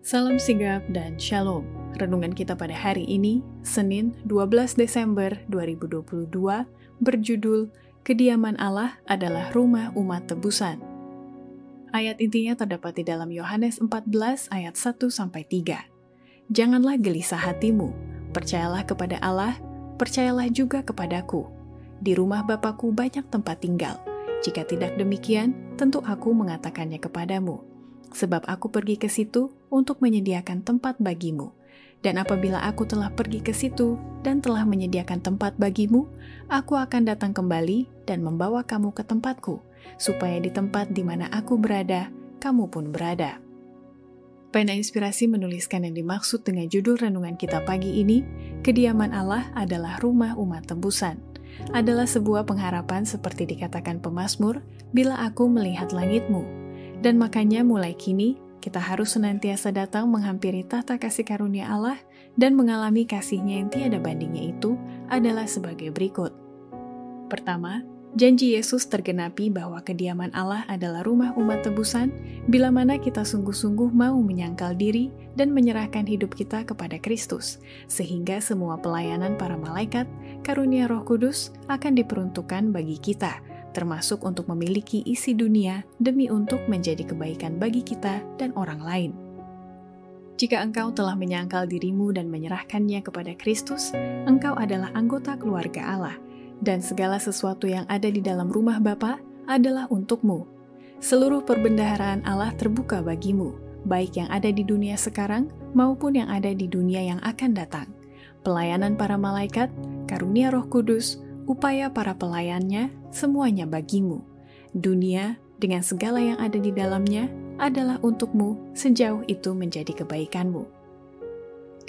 Salam sigap dan shalom. Renungan kita pada hari ini, Senin 12 Desember 2022, berjudul Kediaman Allah adalah rumah umat tebusan. Ayat intinya terdapat di dalam Yohanes 14 ayat 1 sampai 3. Janganlah gelisah hatimu, percayalah kepada Allah, percayalah juga kepadaku. Di rumah Bapakku banyak tempat tinggal. Jika tidak demikian, tentu aku mengatakannya kepadamu sebab aku pergi ke situ untuk menyediakan tempat bagimu. Dan apabila aku telah pergi ke situ dan telah menyediakan tempat bagimu, aku akan datang kembali dan membawa kamu ke tempatku, supaya di tempat di mana aku berada, kamu pun berada. Pena Inspirasi menuliskan yang dimaksud dengan judul renungan kita pagi ini, Kediaman Allah adalah rumah umat tembusan. Adalah sebuah pengharapan seperti dikatakan pemazmur, bila aku melihat langitmu, dan makanya mulai kini, kita harus senantiasa datang menghampiri tata kasih karunia Allah dan mengalami kasihnya yang tiada bandingnya itu adalah sebagai berikut. Pertama, janji Yesus tergenapi bahwa kediaman Allah adalah rumah umat tebusan bila mana kita sungguh-sungguh mau menyangkal diri dan menyerahkan hidup kita kepada Kristus, sehingga semua pelayanan para malaikat, karunia roh kudus akan diperuntukkan bagi kita, termasuk untuk memiliki isi dunia demi untuk menjadi kebaikan bagi kita dan orang lain. Jika engkau telah menyangkal dirimu dan menyerahkannya kepada Kristus, engkau adalah anggota keluarga Allah, dan segala sesuatu yang ada di dalam rumah Bapa adalah untukmu. Seluruh perbendaharaan Allah terbuka bagimu, baik yang ada di dunia sekarang maupun yang ada di dunia yang akan datang. Pelayanan para malaikat, karunia Roh Kudus, upaya para pelayannya, semuanya bagimu. Dunia dengan segala yang ada di dalamnya adalah untukmu sejauh itu menjadi kebaikanmu.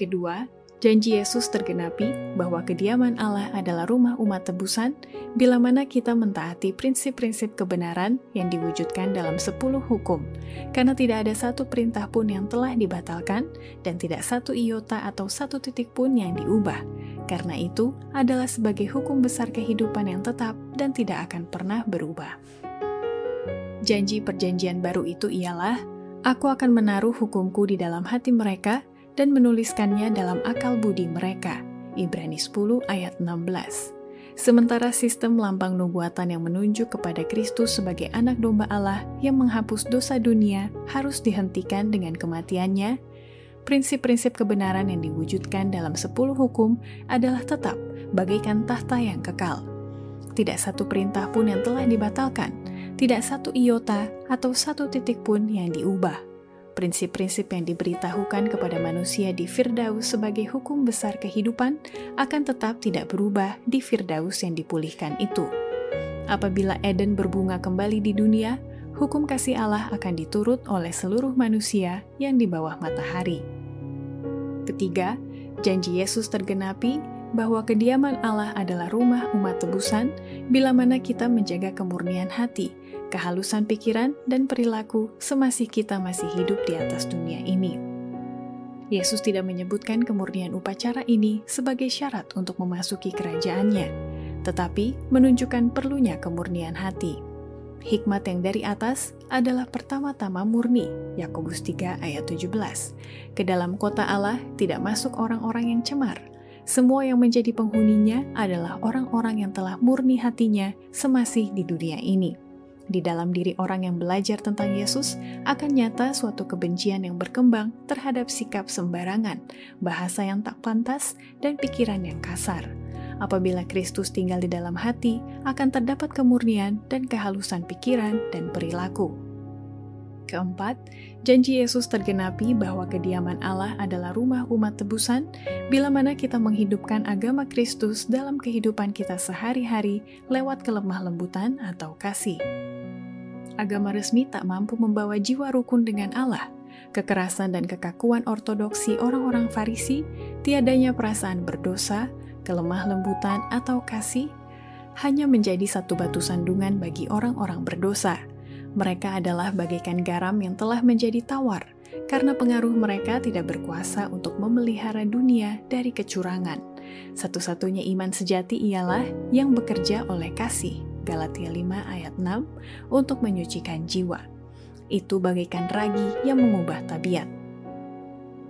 Kedua, janji Yesus tergenapi bahwa kediaman Allah adalah rumah umat tebusan bila mana kita mentaati prinsip-prinsip kebenaran yang diwujudkan dalam sepuluh hukum, karena tidak ada satu perintah pun yang telah dibatalkan dan tidak satu iota atau satu titik pun yang diubah. Karena itu adalah sebagai hukum besar kehidupan yang tetap dan tidak akan pernah berubah. Janji perjanjian baru itu ialah, Aku akan menaruh hukumku di dalam hati mereka dan menuliskannya dalam akal budi mereka. Ibrani 10 ayat 16. Sementara sistem lambang nubuatan yang menunjuk kepada Kristus sebagai anak domba Allah yang menghapus dosa dunia harus dihentikan dengan kematiannya, prinsip-prinsip kebenaran yang diwujudkan dalam sepuluh hukum adalah tetap bagaikan tahta yang kekal. Tidak satu perintah pun yang telah dibatalkan, tidak satu iota atau satu titik pun yang diubah Prinsip-prinsip yang diberitahukan kepada manusia di Firdaus sebagai hukum besar kehidupan akan tetap tidak berubah di Firdaus yang dipulihkan itu. Apabila Eden berbunga kembali di dunia, hukum kasih Allah akan diturut oleh seluruh manusia yang di bawah matahari. Ketiga, janji Yesus tergenapi bahwa kediaman Allah adalah rumah umat tebusan bila mana kita menjaga kemurnian hati kehalusan pikiran dan perilaku semasih kita masih hidup di atas dunia ini. Yesus tidak menyebutkan kemurnian upacara ini sebagai syarat untuk memasuki kerajaannya, tetapi menunjukkan perlunya kemurnian hati. Hikmat yang dari atas adalah pertama-tama murni, Yakobus 3 ayat 17. Ke dalam kota Allah tidak masuk orang-orang yang cemar. Semua yang menjadi penghuninya adalah orang-orang yang telah murni hatinya semasih di dunia ini di dalam diri orang yang belajar tentang Yesus akan nyata suatu kebencian yang berkembang terhadap sikap sembarangan, bahasa yang tak pantas, dan pikiran yang kasar. Apabila Kristus tinggal di dalam hati, akan terdapat kemurnian dan kehalusan pikiran dan perilaku. Keempat, janji Yesus tergenapi bahwa kediaman Allah adalah rumah umat tebusan bila mana kita menghidupkan agama Kristus dalam kehidupan kita sehari-hari lewat kelemah lembutan atau kasih agama resmi tak mampu membawa jiwa rukun dengan Allah. Kekerasan dan kekakuan ortodoksi orang-orang Farisi, tiadanya perasaan berdosa, kelemah lembutan, atau kasih, hanya menjadi satu batu sandungan bagi orang-orang berdosa. Mereka adalah bagaikan garam yang telah menjadi tawar, karena pengaruh mereka tidak berkuasa untuk memelihara dunia dari kecurangan. Satu-satunya iman sejati ialah yang bekerja oleh kasih. Galatia 5 ayat 6 untuk menyucikan jiwa. Itu bagaikan ragi yang mengubah tabiat.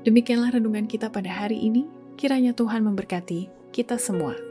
Demikianlah renungan kita pada hari ini. Kiranya Tuhan memberkati kita semua.